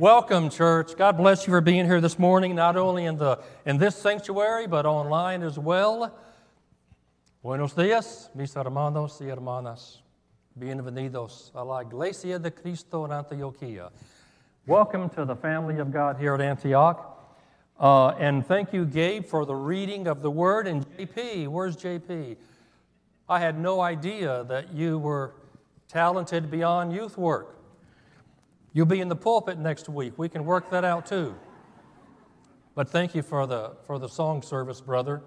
Welcome, church. God bless you for being here this morning, not only in, the, in this sanctuary, but online as well. Buenos días, mis hermanos y hermanas. Bienvenidos a la Iglesia de Cristo en Antioquia. Welcome to the family of God here at Antioch. Uh, and thank you, Gabe, for the reading of the word. And JP, where's JP? I had no idea that you were talented beyond youth work. You'll be in the pulpit next week. We can work that out too. But thank you for the, for the song service, brother.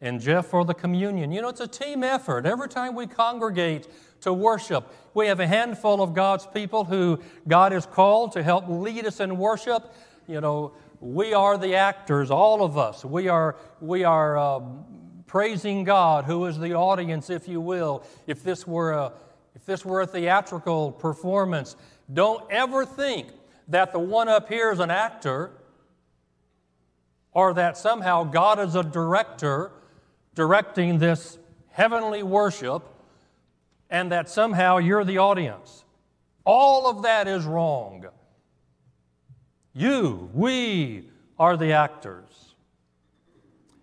And Jeff for the communion. You know, it's a team effort. Every time we congregate to worship, we have a handful of God's people who God has called to help lead us in worship. You know, we are the actors, all of us. We are, we are um, praising God, who is the audience, if you will. If this were a, if this were a theatrical performance, don't ever think that the one up here is an actor or that somehow God is a director directing this heavenly worship and that somehow you're the audience. All of that is wrong. You, we are the actors.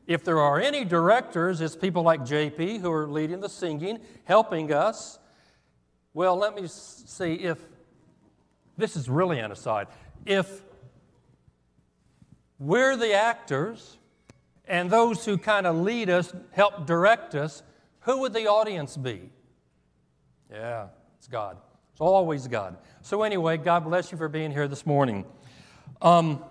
If there are any directors, it's people like JP who are leading the singing, helping us. Well, let me see if this is really an aside. If we're the actors and those who kind of lead us, help direct us, who would the audience be? Yeah, it's God. It's always God. So, anyway, God bless you for being here this morning. Um,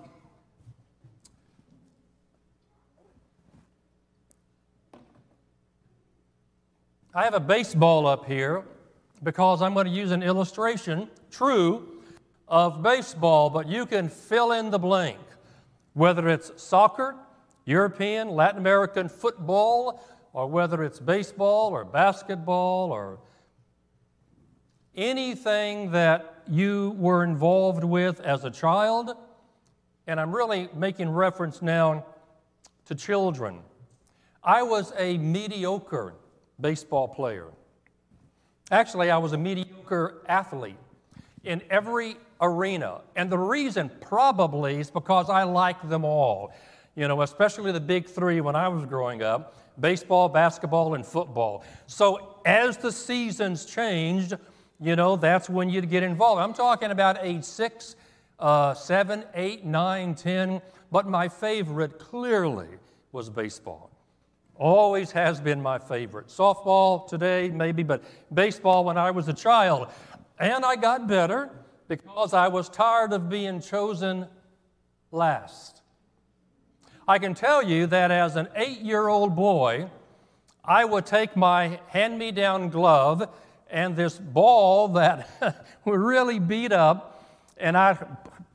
I have a baseball up here because I'm going to use an illustration, true, of baseball, but you can fill in the blank. Whether it's soccer, European, Latin American football, or whether it's baseball or basketball or anything that you were involved with as a child. And I'm really making reference now to children. I was a mediocre baseball player. Actually, I was a mediocre athlete in every arena. And the reason probably is because I like them all, you know, especially the big three when I was growing up baseball, basketball, and football. So as the seasons changed, you know, that's when you'd get involved. I'm talking about age six, uh, seven, eight, nine, ten, but my favorite clearly was baseball. Always has been my favorite. Softball today, maybe, but baseball when I was a child. And I got better because I was tired of being chosen last. I can tell you that as an eight year old boy, I would take my hand me down glove and this ball that would really beat up, and I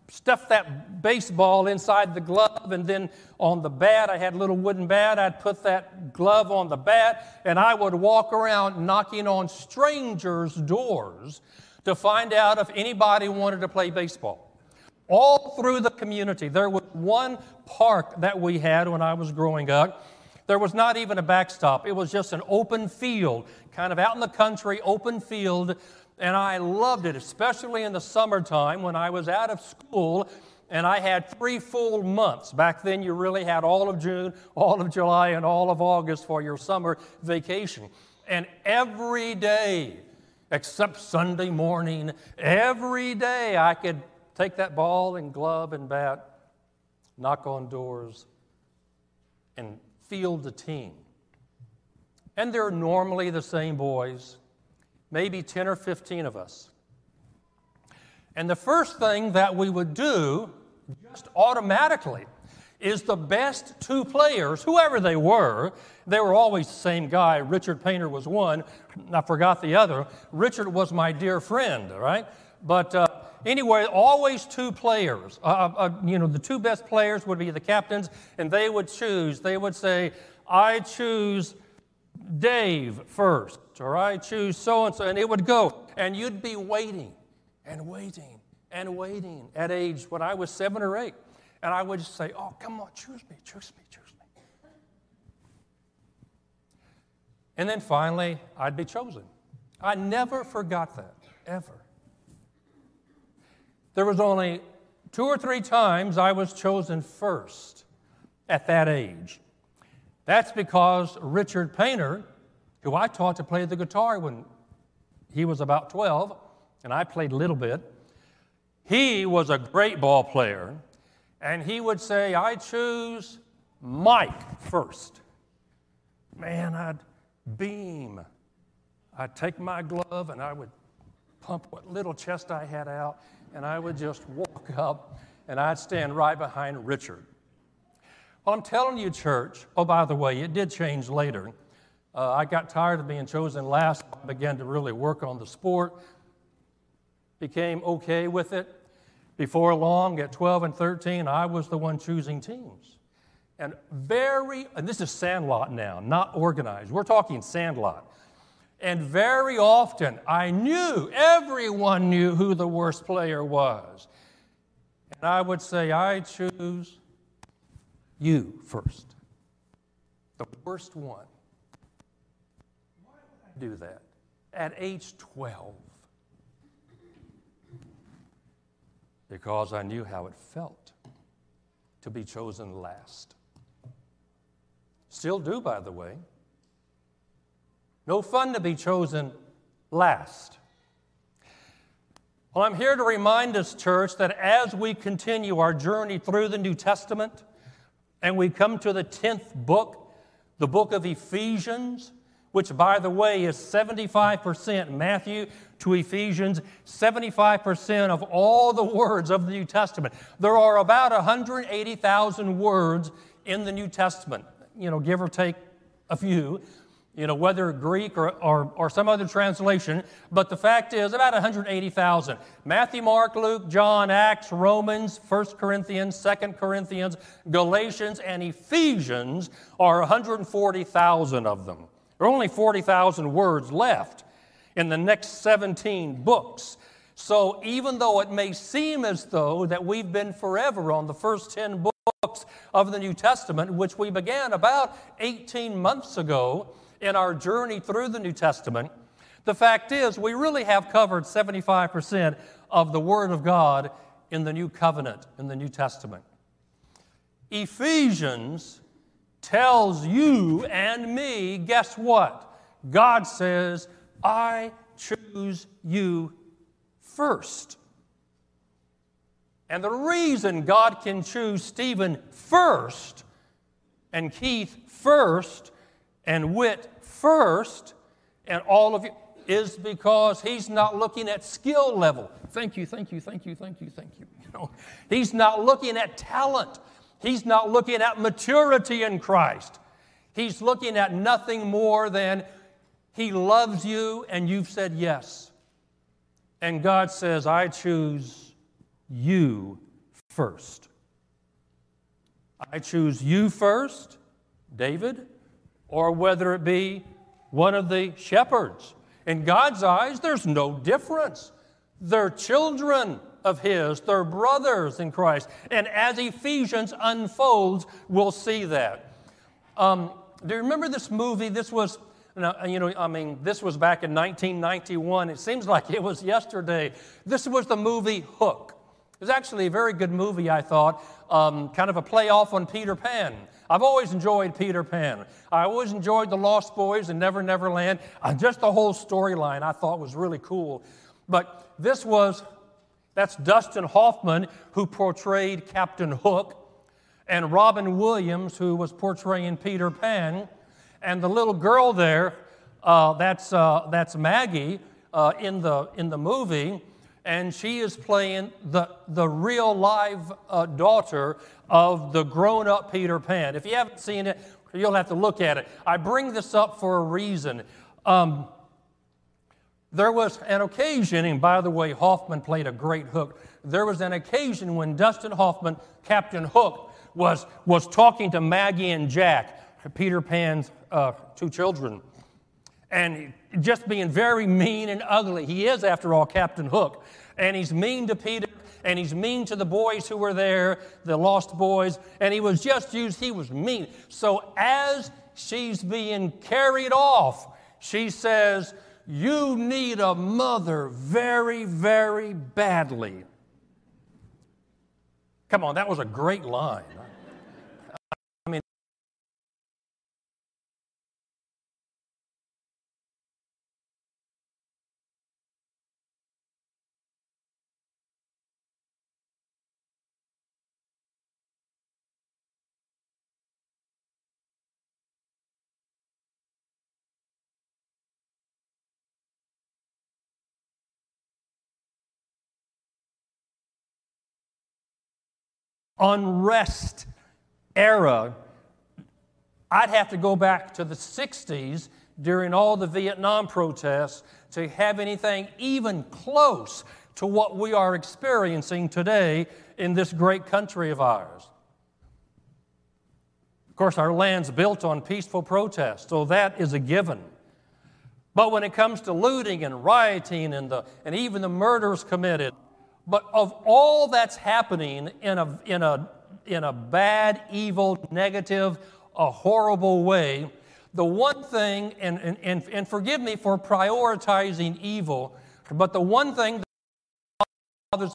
stuffed that baseball inside the glove, and then on the bat, I had a little wooden bat. I'd put that glove on the bat, and I would walk around knocking on strangers' doors to find out if anybody wanted to play baseball. All through the community, there was one park that we had when I was growing up. There was not even a backstop, it was just an open field, kind of out in the country, open field. And I loved it, especially in the summertime when I was out of school and I had three full months. Back then, you really had all of June, all of July, and all of August for your summer vacation. And every day, except Sunday morning. Every day I could take that ball and glove and bat, knock on doors, and field the team. And they're normally the same boys, maybe 10 or 15 of us. And the first thing that we would do, just automatically, is the best two players, whoever they were, they were always the same guy. Richard Painter was one. I forgot the other. Richard was my dear friend, right? But uh, anyway, always two players. Uh, uh, uh, you know, the two best players would be the captains, and they would choose. They would say, I choose Dave first, or I choose so and so, and it would go. And you'd be waiting and waiting and waiting at age when I was seven or eight. And I would just say, Oh, come on, choose me, choose me, choose me. And then finally, I'd be chosen. I never forgot that, ever. There was only two or three times I was chosen first at that age. That's because Richard Painter, who I taught to play the guitar when he was about 12, and I played a little bit, he was a great ball player, and he would say, I choose Mike first. Man, I'd beam. I'd take my glove and I would pump what little chest I had out, and I would just walk up and I'd stand right behind Richard. Well, I'm telling you, church, oh, by the way, it did change later. Uh, I got tired of being chosen last, I began to really work on the sport, became okay with it. Before long, at 12 and 13, I was the one choosing teams. And very, and this is sandlot now, not organized. We're talking sandlot. And very often, I knew, everyone knew who the worst player was. And I would say, I choose you first. The worst one. Why would I do that? At age 12. Because I knew how it felt to be chosen last. Still do, by the way. No fun to be chosen last. Well, I'm here to remind us, church, that as we continue our journey through the New Testament and we come to the 10th book, the book of Ephesians, which, by the way, is 75% Matthew to Ephesians, 75% of all the words of the New Testament. There are about 180,000 words in the New Testament, you know, give or take a few you know, whether Greek or, or, or, some other translation, but the fact is about 180,000. Matthew, Mark, Luke, John, Acts, Romans, 1 Corinthians, 2 Corinthians, Galatians, and Ephesians are 140,000 of them. There are only 40,000 words left in the next 17 books. So even though it may seem as though that we've been forever on the first 10 books of the New Testament, which we began about 18 months ago, in our journey through the New Testament, the fact is we really have covered 75% of the Word of God in the New Covenant, in the New Testament. Ephesians tells you and me, guess what? God says, I choose you first. And the reason God can choose Stephen first and Keith first and Whit first, and all of you, is because he's not looking at skill level. Thank you, thank you, thank you, thank you, thank you. You know, he's not looking at talent. He's not looking at maturity in Christ. He's looking at nothing more than he loves you and you've said yes. And God says, I choose you first. I choose you first, David or whether it be one of the shepherds. In God's eyes, there's no difference. They're children of His, they're brothers in Christ. And as Ephesians unfolds, we'll see that. Um, do you remember this movie? This was, you know, I mean, this was back in 1991. It seems like it was yesterday. This was the movie Hook. It was actually a very good movie, I thought, um, kind of a play off on Peter Pan. I've always enjoyed Peter Pan. I always enjoyed The Lost Boys and Never Never Land. Uh, just the whole storyline I thought was really cool. But this was, that's Dustin Hoffman who portrayed Captain Hook, and Robin Williams who was portraying Peter Pan. And the little girl there, uh, that's, uh, that's Maggie uh, in, the, in the movie and she is playing the, the real live uh, daughter of the grown up Peter Pan. If you haven't seen it, you'll have to look at it. I bring this up for a reason. Um, there was an occasion, and by the way, Hoffman played a great hook. There was an occasion when Dustin Hoffman, Captain Hook, was, was talking to Maggie and Jack, Peter Pan's uh, two children, and just being very mean and ugly. He is, after all, Captain Hook. And he's mean to Peter, and he's mean to the boys who were there, the lost boys, and he was just used, he was mean. So as she's being carried off, she says, You need a mother very, very badly. Come on, that was a great line. Unrest era, I'd have to go back to the 60s during all the Vietnam protests to have anything even close to what we are experiencing today in this great country of ours. Of course, our land's built on peaceful protest, so that is a given. But when it comes to looting and rioting and, the, and even the murders committed, but of all that's happening in a, in a, in a bad, evil, negative, a horrible way, the one thing, and, and, and forgive me for prioritizing evil, but the one thing that bothers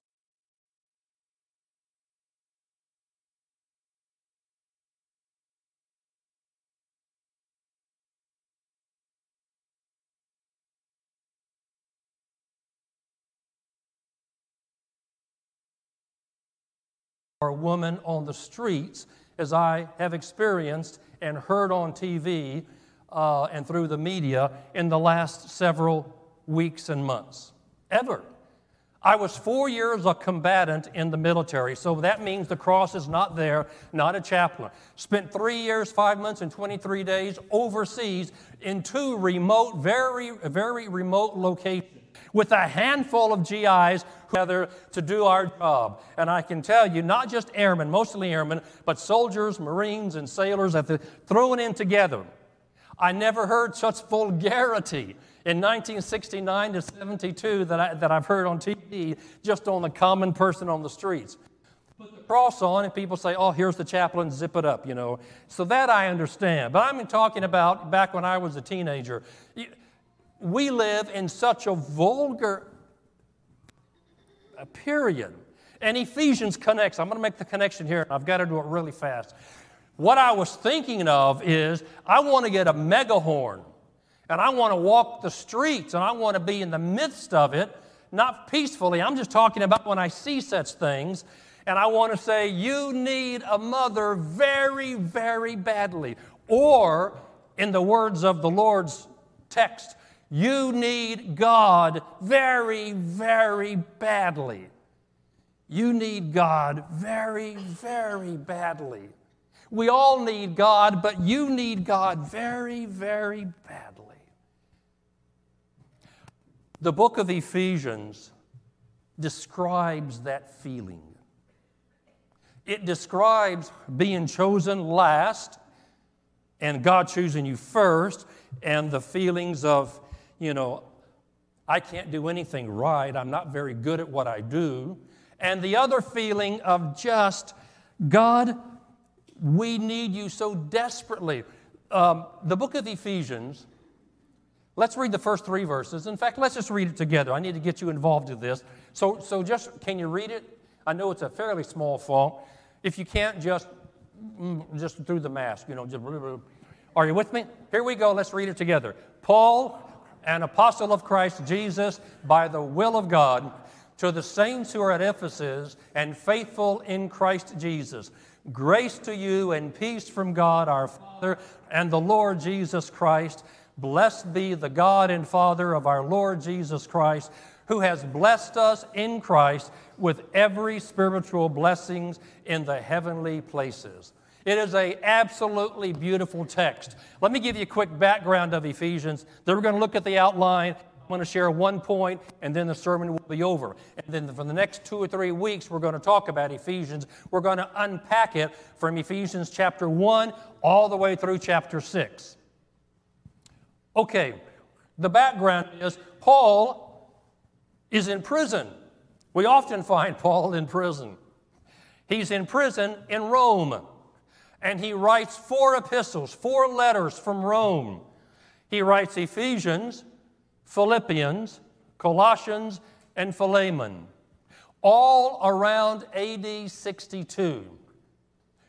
or woman on the streets, as I have experienced and heard on TV uh, and through the media in the last several weeks and months. Ever. I was four years a combatant in the military, so that means the cross is not there, not a chaplain. Spent three years, five months, and 23 days overseas in two remote, very, very remote locations with a handful of GIs together to do our job. And I can tell you, not just airmen, mostly airmen, but soldiers, Marines, and sailors the, thrown in together. I never heard such vulgarity in 1969 to 72 that, I, that I've heard on TV, just on the common person on the streets. Put the cross on, and people say, oh, here's the chaplain, zip it up, you know. So that I understand. But I'm talking about back when I was a teenager we live in such a vulgar period. And Ephesians connects. I'm going to make the connection here. I've got to do it really fast. What I was thinking of is I want to get a megahorn and I want to walk the streets and I want to be in the midst of it, not peacefully. I'm just talking about when I see such things and I want to say, You need a mother very, very badly. Or, in the words of the Lord's text, you need God very, very badly. You need God very, very badly. We all need God, but you need God very, very badly. The book of Ephesians describes that feeling. It describes being chosen last and God choosing you first, and the feelings of you know, I can't do anything right. I'm not very good at what I do. And the other feeling of just, God, we need you so desperately. Um, the book of Ephesians, let's read the first three verses. In fact, let's just read it together. I need to get you involved in this. So, so just, can you read it? I know it's a fairly small font. If you can't, just, mm, just through the mask, you know, just, are you with me? Here we go. Let's read it together. Paul, an apostle of Christ Jesus by the will of God, to the saints who are at Ephesus and faithful in Christ Jesus. Grace to you and peace from God our Father and the Lord Jesus Christ. Blessed be the God and Father of our Lord Jesus Christ, who has blessed us in Christ with every spiritual blessings in the heavenly places. It is a absolutely beautiful text. Let me give you a quick background of Ephesians. Then we're going to look at the outline. I'm going to share one point, and then the sermon will be over. And then for the next two or three weeks, we're going to talk about Ephesians. We're going to unpack it from Ephesians chapter 1 all the way through chapter 6. Okay, the background is Paul is in prison. We often find Paul in prison. He's in prison in Rome and he writes four epistles, four letters from Rome. He writes Ephesians, Philippians, Colossians, and Philemon. all around AD 62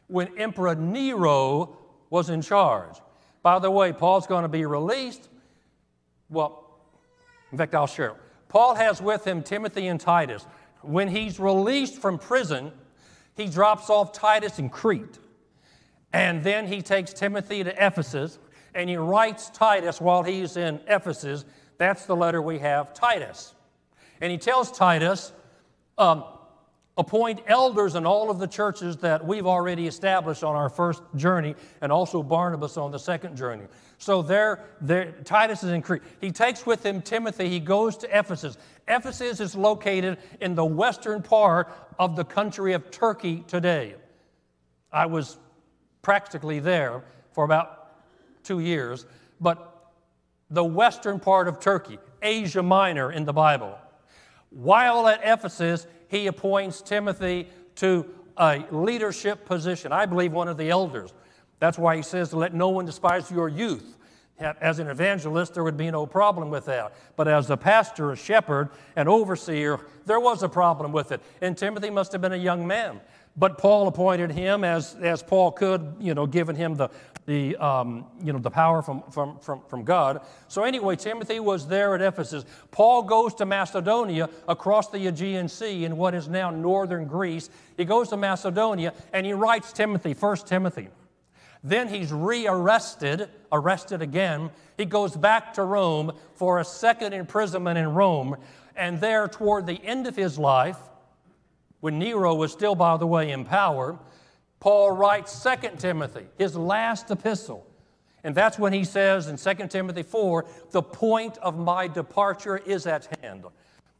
when Emperor Nero was in charge. By the way, Paul's going to be released. Well, in fact, I'll share. Paul has with him Timothy and Titus. When he's released from prison, he drops off Titus in Crete. And then he takes Timothy to Ephesus and he writes Titus while he's in Ephesus. That's the letter we have, Titus. And he tells Titus, um, appoint elders in all of the churches that we've already established on our first journey, and also Barnabas on the second journey. So there, there Titus is in Crete. He takes with him Timothy. He goes to Ephesus. Ephesus is located in the western part of the country of Turkey today. I was practically there for about two years, but the western part of Turkey, Asia Minor in the Bible. While at Ephesus, he appoints Timothy to a leadership position. I believe one of the elders. That's why he says, Let no one despise your youth. As an evangelist, there would be no problem with that. But as a pastor, a shepherd, an overseer, there was a problem with it. And Timothy must have been a young man. But Paul appointed him as, as Paul could, you know, given him the, the, um, you know, the power from, from, from, from God. So, anyway, Timothy was there at Ephesus. Paul goes to Macedonia across the Aegean Sea in what is now northern Greece. He goes to Macedonia and he writes Timothy, First Timothy. Then he's rearrested, arrested again. He goes back to Rome for a second imprisonment in Rome. And there, toward the end of his life, when Nero was still, by the way, in power, Paul writes 2 Timothy, his last epistle. And that's when he says in 2 Timothy 4 the point of my departure is at hand.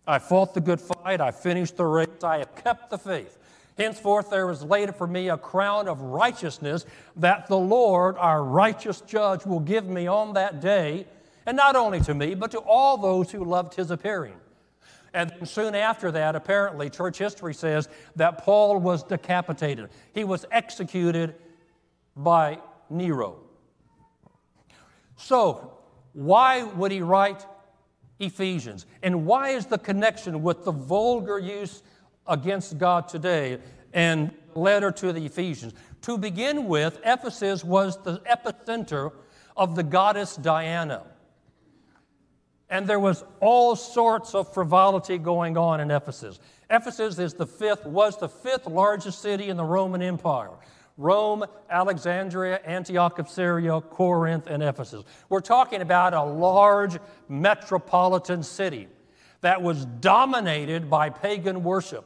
I fought the good fight, I finished the race, I have kept the faith. Henceforth, there is laid for me a crown of righteousness that the Lord, our righteous judge, will give me on that day, and not only to me, but to all those who loved his appearing. And soon after that, apparently, church history says that Paul was decapitated. He was executed by Nero. So, why would he write Ephesians? And why is the connection with the vulgar use against God today and letter to the Ephesians? To begin with, Ephesus was the epicenter of the goddess Diana. And there was all sorts of frivolity going on in Ephesus. Ephesus is the fifth, was the fifth largest city in the Roman Empire. Rome, Alexandria, Antioch of Syria, Corinth, and Ephesus. We're talking about a large metropolitan city that was dominated by pagan worship.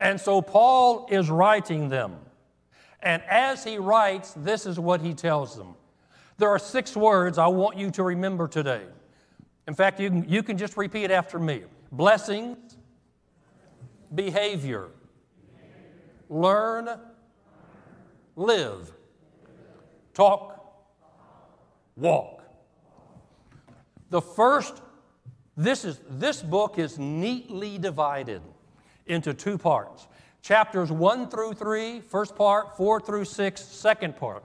And so Paul is writing them. And as he writes, this is what he tells them. There are six words I want you to remember today. In fact, you can, you can just repeat after me blessings, behavior, learn, live, talk, walk. The first, this, is, this book is neatly divided into two parts. Chapters 1 through 3, first part, 4 through 6, second part.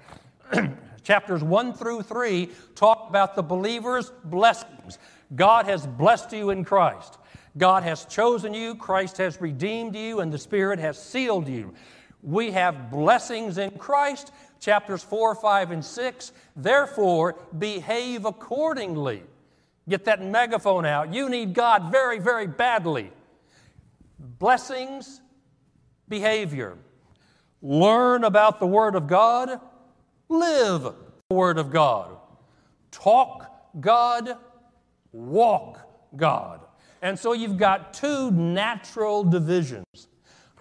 Chapters 1 through 3 talk about the believer's blessings. God has blessed you in Christ. God has chosen you, Christ has redeemed you, and the Spirit has sealed you. We have blessings in Christ, chapters 4, 5, and 6. Therefore, behave accordingly. Get that megaphone out. You need God very, very badly. Blessings, behavior. Learn about the Word of God, live the Word of God. Talk God, walk God. And so you've got two natural divisions.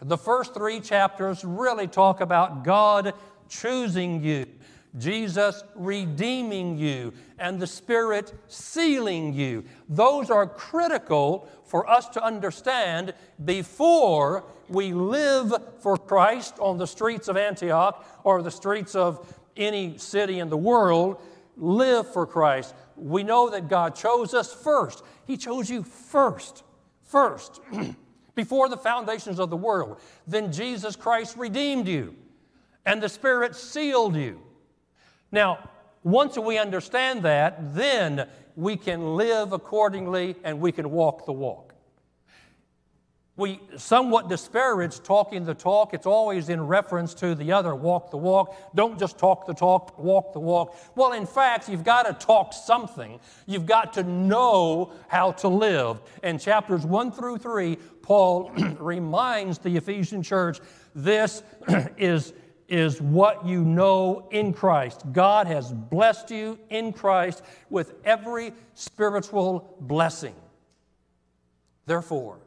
The first three chapters really talk about God choosing you, Jesus redeeming you, and the Spirit sealing you. Those are critical for us to understand before we live for Christ on the streets of Antioch or the streets of any city in the world. Live for Christ we know that God chose us first. He chose you first, first, before the foundations of the world. Then Jesus Christ redeemed you, and the Spirit sealed you. Now, once we understand that, then we can live accordingly and we can walk the walk. We somewhat disparage talking the talk. It's always in reference to the other walk the walk. Don't just talk the talk, walk the walk. Well, in fact, you've got to talk something. You've got to know how to live. In chapters 1 through 3, Paul reminds the Ephesian church this is, is what you know in Christ. God has blessed you in Christ with every spiritual blessing. Therefore,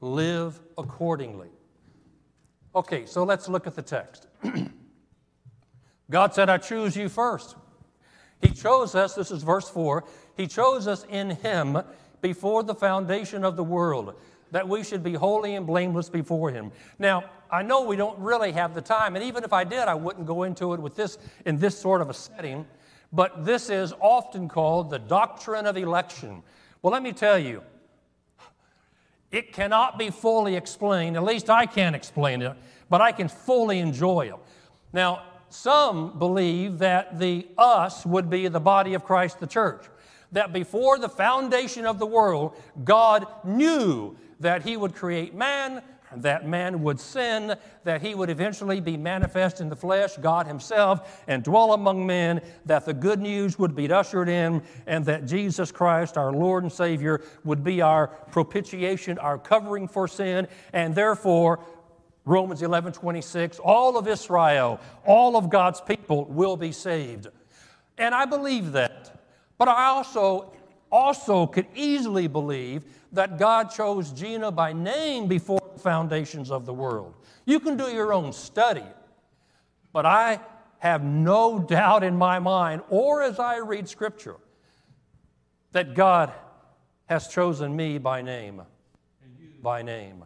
live accordingly. Okay, so let's look at the text. God said, I choose you first. He chose us, this is verse 4, He chose us in Him before the foundation of the world, that we should be holy and blameless before Him. Now, I know we don't really have the time, and even if I did, I wouldn't go into it with this in this sort of a setting, but this is often called the doctrine of election. Well, let me tell you, it cannot be fully explained, at least I can't explain it, but I can fully enjoy it. Now, some believe that the us would be the body of Christ, the church. That before the foundation of the world, God knew that He would create man that man would sin, that he would eventually be manifest in the flesh, God Himself, and dwell among men, that the good news would be ushered in, and that Jesus Christ, our Lord and Savior, would be our propitiation, our covering for sin, and therefore, Romans 11 26, all of Israel, all of God's people will be saved. And I believe that. But I also, also could easily believe that God chose Gina by name before the foundations of the world. You can do your own study, but I have no doubt in my mind, or as I read Scripture, that God has chosen me by name. By name.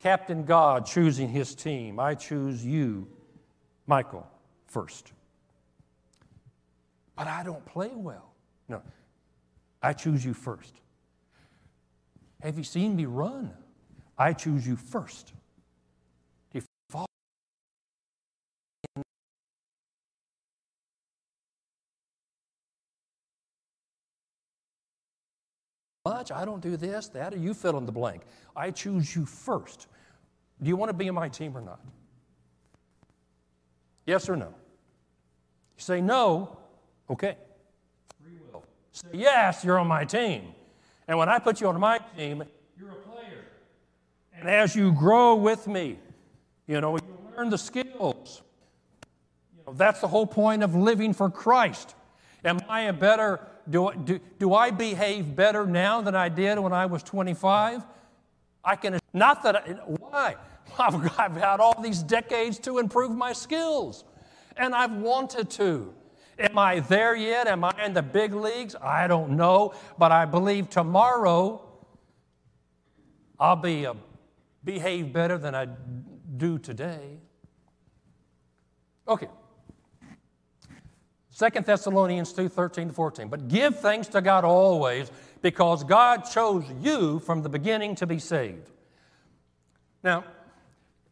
Captain God choosing his team. I choose you, Michael, first. But I don't play well. No, I choose you first. Have you seen me run? I choose you first. Do you follow? Much, I don't do this, that, or you fill in the blank. I choose you first. Do you want to be in my team or not? Yes or no? You say no, okay. Say yes, you're on my team. And when I put you on my team, you're a player. And as you grow with me, you know, you learn the skills. You know, that's the whole point of living for Christ. Am I a better, do, do, do I behave better now than I did when I was 25? I can, not that, I, why? I've, I've had all these decades to improve my skills, and I've wanted to. Am I there yet? Am I in the big leagues? I don't know, but I believe tomorrow I'll be a, uh, behave better than I do today. Okay. Second Thessalonians 2 13 to 14. But give thanks to God always, because God chose you from the beginning to be saved. Now,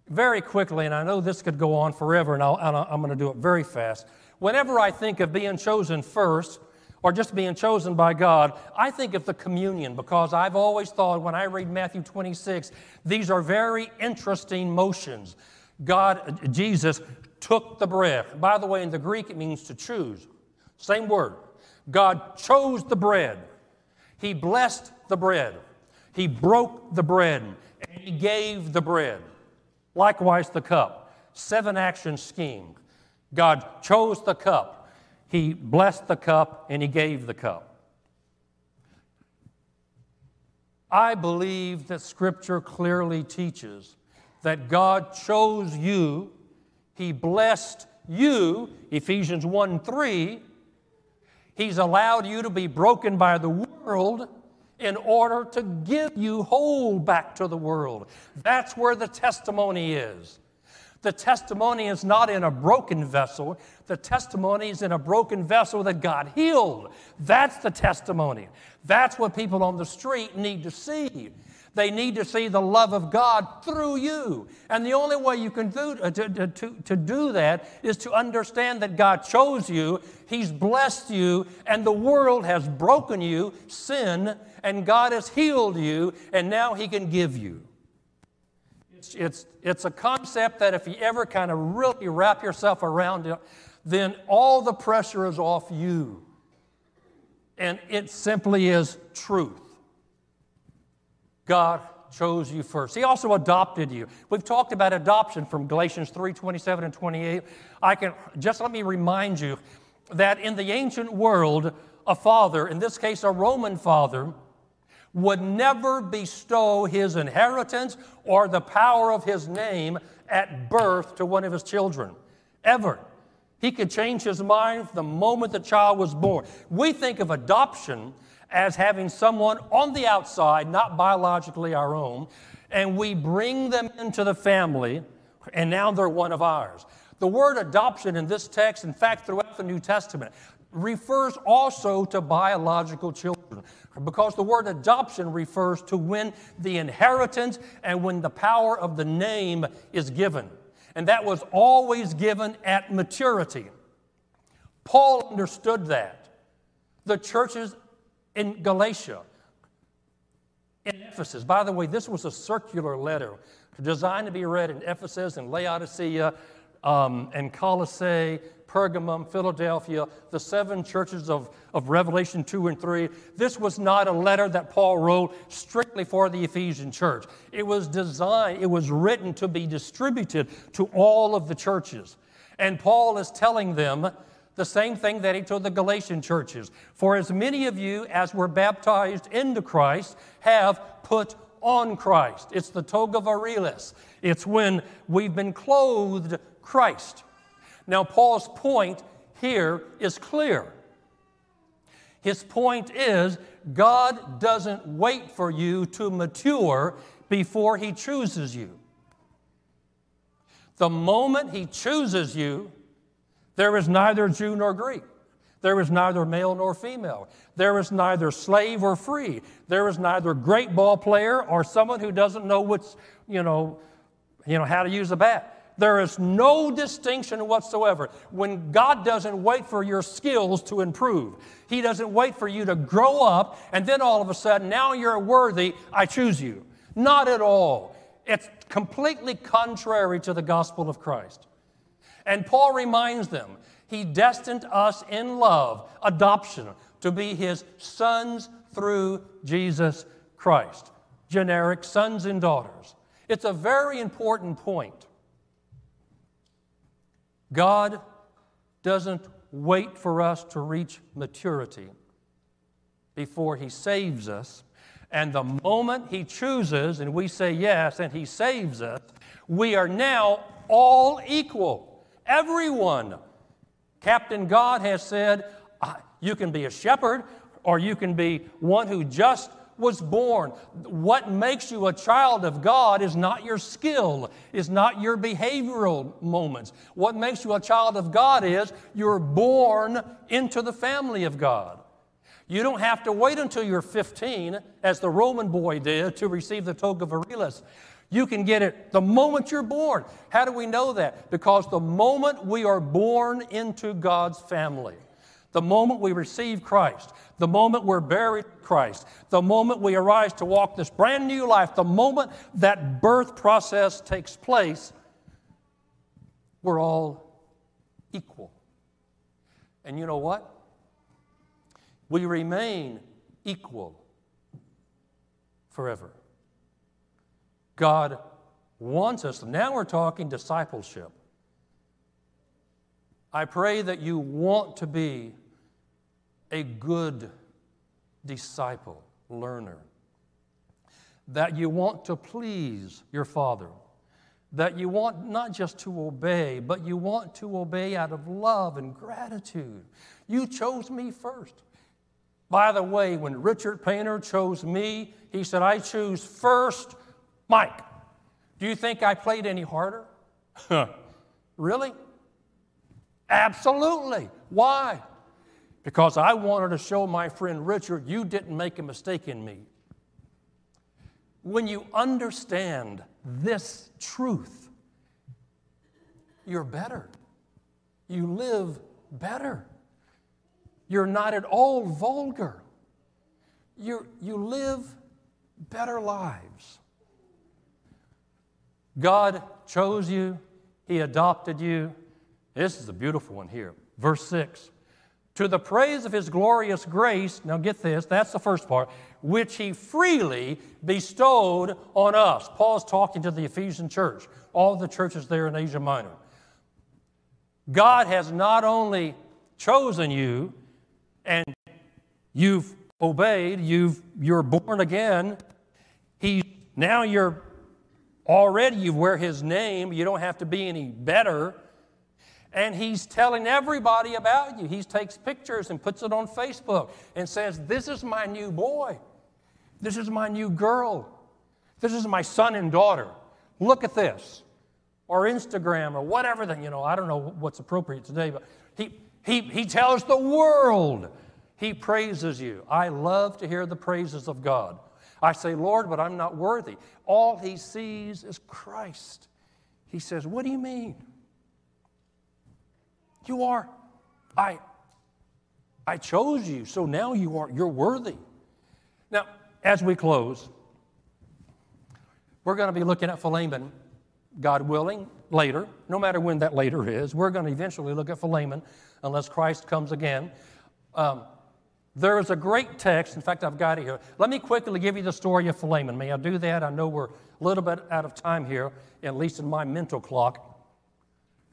very quickly, and I know this could go on forever, and, i am going to do it very fast. Whenever I think of being chosen first, or just being chosen by God, I think of the communion because I've always thought when I read Matthew 26, these are very interesting motions. God, Jesus took the bread. By the way, in the Greek, it means to choose. Same word. God chose the bread. He blessed the bread. He broke the bread. And He gave the bread. Likewise, the cup. Seven action scheme. God chose the cup, He blessed the cup, and He gave the cup. I believe that Scripture clearly teaches that God chose you, He blessed you, Ephesians 1 3. He's allowed you to be broken by the world in order to give you whole back to the world. That's where the testimony is. The testimony is not in a broken vessel. The testimony is in a broken vessel that God healed. That's the testimony. That's what people on the street need to see. They need to see the love of God through you. And the only way you can do, uh, to, to, to do that is to understand that God chose you, He's blessed you, and the world has broken you, sin, and God has healed you, and now He can give you. It's, it's, it's a concept that if you ever kind of really wrap yourself around it, then all the pressure is off you. And it simply is truth. God chose you first. He also adopted you. We've talked about adoption from Galatians 3 27 and 28. I can just let me remind you that in the ancient world, a father, in this case a Roman father, would never bestow his inheritance or the power of his name at birth to one of his children. Ever. He could change his mind the moment the child was born. We think of adoption as having someone on the outside, not biologically our own, and we bring them into the family, and now they're one of ours. The word adoption in this text, in fact, throughout the New Testament, refers also to biological children because the word adoption refers to when the inheritance and when the power of the name is given. And that was always given at maturity. Paul understood that. The churches in Galatia, in Ephesus. By the way, this was a circular letter designed to be read in Ephesus and Laodicea um, and Colossae, Pergamum, Philadelphia, the seven churches of, of Revelation 2 and 3. This was not a letter that Paul wrote strictly for the Ephesian church. It was designed, it was written to be distributed to all of the churches. And Paul is telling them the same thing that he told the Galatian churches. For as many of you as were baptized into Christ have put on Christ. It's the toga virilis. It's when we've been clothed Christ. Now, Paul's point here is clear. His point is God doesn't wait for you to mature before he chooses you. The moment he chooses you, there is neither Jew nor Greek. There is neither male nor female. There is neither slave or free. There is neither great ball player or someone who doesn't know what's, you know, you know how to use a bat. There is no distinction whatsoever. When God doesn't wait for your skills to improve, He doesn't wait for you to grow up and then all of a sudden, now you're worthy, I choose you. Not at all. It's completely contrary to the gospel of Christ. And Paul reminds them he destined us in love, adoption, to be his sons through Jesus Christ. Generic sons and daughters. It's a very important point. God doesn't wait for us to reach maturity before he saves us. And the moment he chooses and we say yes and he saves us, we are now all equal. Everyone. Captain God has said, you can be a shepherd or you can be one who just was born. What makes you a child of God is not your skill, is not your behavioral moments. What makes you a child of God is you're born into the family of God. You don't have to wait until you're 15, as the Roman boy did, to receive the toga virilis. You can get it the moment you're born. How do we know that? Because the moment we are born into God's family, the moment we receive Christ, the moment we're buried in Christ, the moment we arise to walk this brand new life, the moment that birth process takes place, we're all equal. And you know what? We remain equal forever. God wants us. Now we're talking discipleship. I pray that you want to be a good disciple, learner, that you want to please your Father, that you want not just to obey, but you want to obey out of love and gratitude. You chose me first. By the way, when Richard Painter chose me, he said, I choose first Mike, do you think I played any harder? really? Absolutely. Why? Because I wanted to show my friend Richard you didn't make a mistake in me. when you understand this truth, you're better. You live better. You're not at all vulgar. you you live better lives. God chose you, He adopted you. This is a beautiful one here. Verse 6 To the praise of His glorious grace, now get this, that's the first part, which He freely bestowed on us. Paul's talking to the Ephesian church, all the churches there in Asia Minor. God has not only chosen you and you've obeyed, you've, you're born again, he, now you're already, you wear his name, you don't have to be any better. And he's telling everybody about you. He takes pictures and puts it on Facebook and says, This is my new boy. This is my new girl. This is my son and daughter. Look at this or Instagram or whatever, then, you know, I don't know what's appropriate today, but he, he, he tells the world he praises you. I love to hear the praises of God. I say, Lord, but I'm not worthy. All he sees is Christ. He says, What do you mean? You are, I, I chose you, so now you are, you're worthy. Now, as we close, we're going to be looking at Philemon God willing, later, no matter when that later is. We're going to eventually look at Philemon unless Christ comes again. Um, there is a great text, in fact, I've got it here. Let me quickly give you the story of Philemon. May I do that? I know we're a little bit out of time here, at least in my mental clock.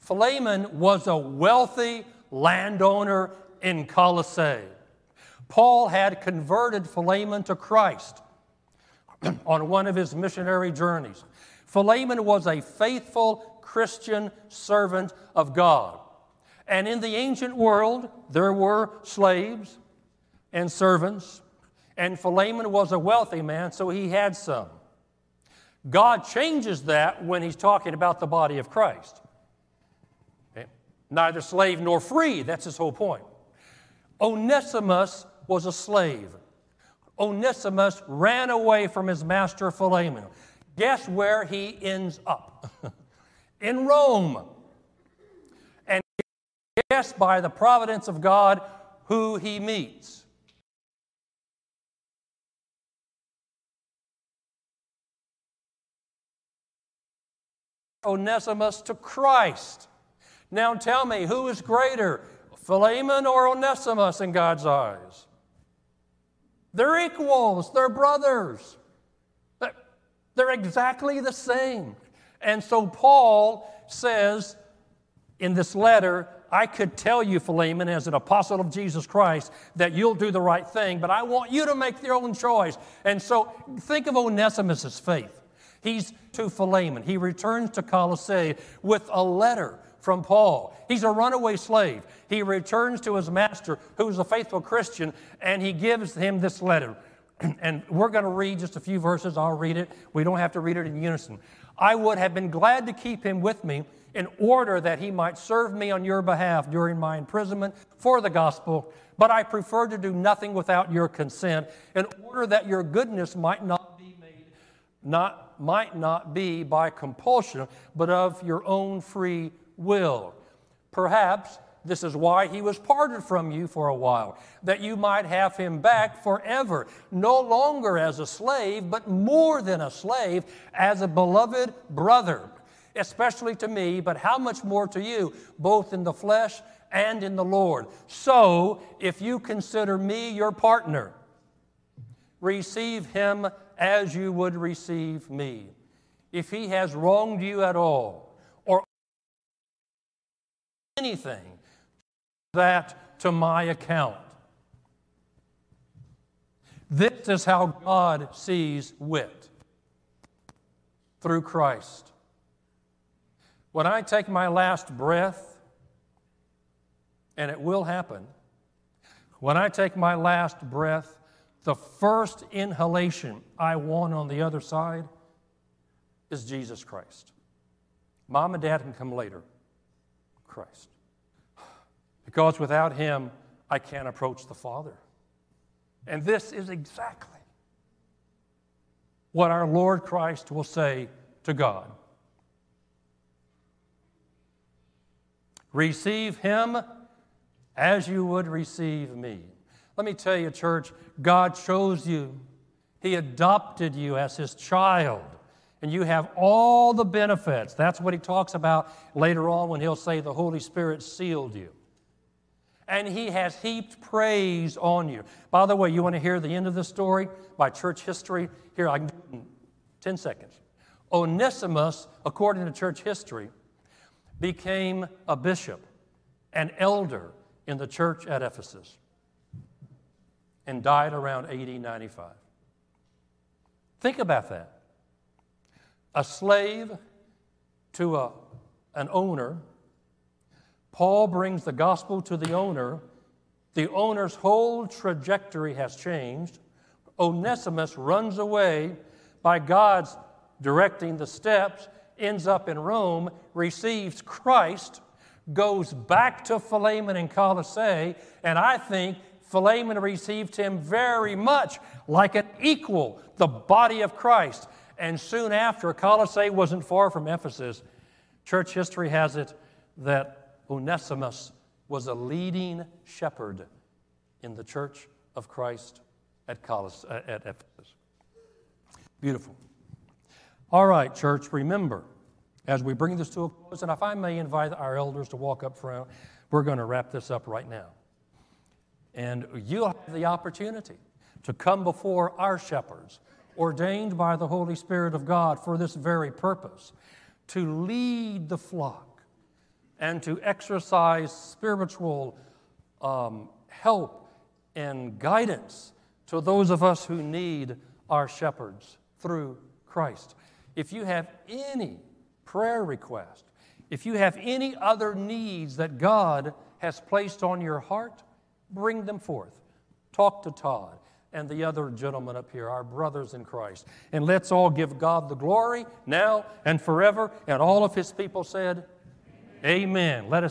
Philemon was a wealthy landowner in Colossae. Paul had converted Philemon to Christ on one of his missionary journeys. Philemon was a faithful Christian servant of God. And in the ancient world, there were slaves and servants, and Philemon was a wealthy man, so he had some. God changes that when he's talking about the body of Christ. Neither slave nor free, that's his whole point. Onesimus was a slave. Onesimus ran away from his master Philemon. Guess where he ends up? in Rome. And guess by the providence of God who he meets. Onesimus to Christ. Now tell me, who is greater, Philemon or Onesimus in God's eyes? They're equals, they're brothers. They're exactly the same. And so Paul says in this letter, I could tell you, Philemon, as an apostle of Jesus Christ, that you'll do the right thing, but I want you to make your own choice. And so think of Onesimus' faith. He's to Philemon. He returns to Colossae with a letter from Paul. He's a runaway slave. He returns to his master, who's a faithful Christian, and he gives him this letter. and we're going to read just a few verses. I'll read it. We don't have to read it in unison. I would have been glad to keep him with me in order that he might serve me on your behalf during my imprisonment for the gospel, but I prefer to do nothing without your consent in order that your goodness might not be made not might not be by compulsion, but of your own free will. Perhaps this is why he was parted from you for a while, that you might have him back forever, no longer as a slave, but more than a slave, as a beloved brother, especially to me, but how much more to you, both in the flesh and in the Lord. So, if you consider me your partner, receive him as you would receive me. If he has wronged you at all, anything, that to my account. This is how God sees wit through Christ. When I take my last breath, and it will happen, when I take my last breath, the first inhalation I want on the other side is Jesus Christ. Mom and dad can come later. Christ. Because without him, I can't approach the Father. And this is exactly what our Lord Christ will say to God. Receive him as you would receive me. Let me tell you, church, God chose you. He adopted you as his child, and you have all the benefits. That's what he talks about later on when he'll say the Holy Spirit sealed you. And he has heaped praise on you. By the way, you want to hear the end of the story by church history? Here, I can do it in 10 seconds. Onesimus, according to church history, became a bishop, an elder in the church at Ephesus, and died around AD 95. Think about that. A slave to a, an owner. Paul brings the gospel to the owner. The owner's whole trajectory has changed. Onesimus runs away by God's directing the steps, ends up in Rome, receives Christ, goes back to Philemon and Colossae, and I think Philemon received him very much like an equal, the body of Christ. And soon after, Colossae wasn't far from Ephesus. Church history has it that Onesimus was a leading shepherd in the church of Christ at, Colos- uh, at Ephesus. Beautiful. All right, church, remember, as we bring this to a close, and if I may invite our elders to walk up front, we're going to wrap this up right now. And you'll have the opportunity to come before our shepherds, ordained by the Holy Spirit of God for this very purpose, to lead the flock and to exercise spiritual um, help and guidance to those of us who need our shepherds through Christ. If you have any prayer request, if you have any other needs that God has placed on your heart, bring them forth. Talk to Todd and the other gentlemen up here, our brothers in Christ. And let's all give God the glory now and forever. And all of his people said, Amen. Amen. Let us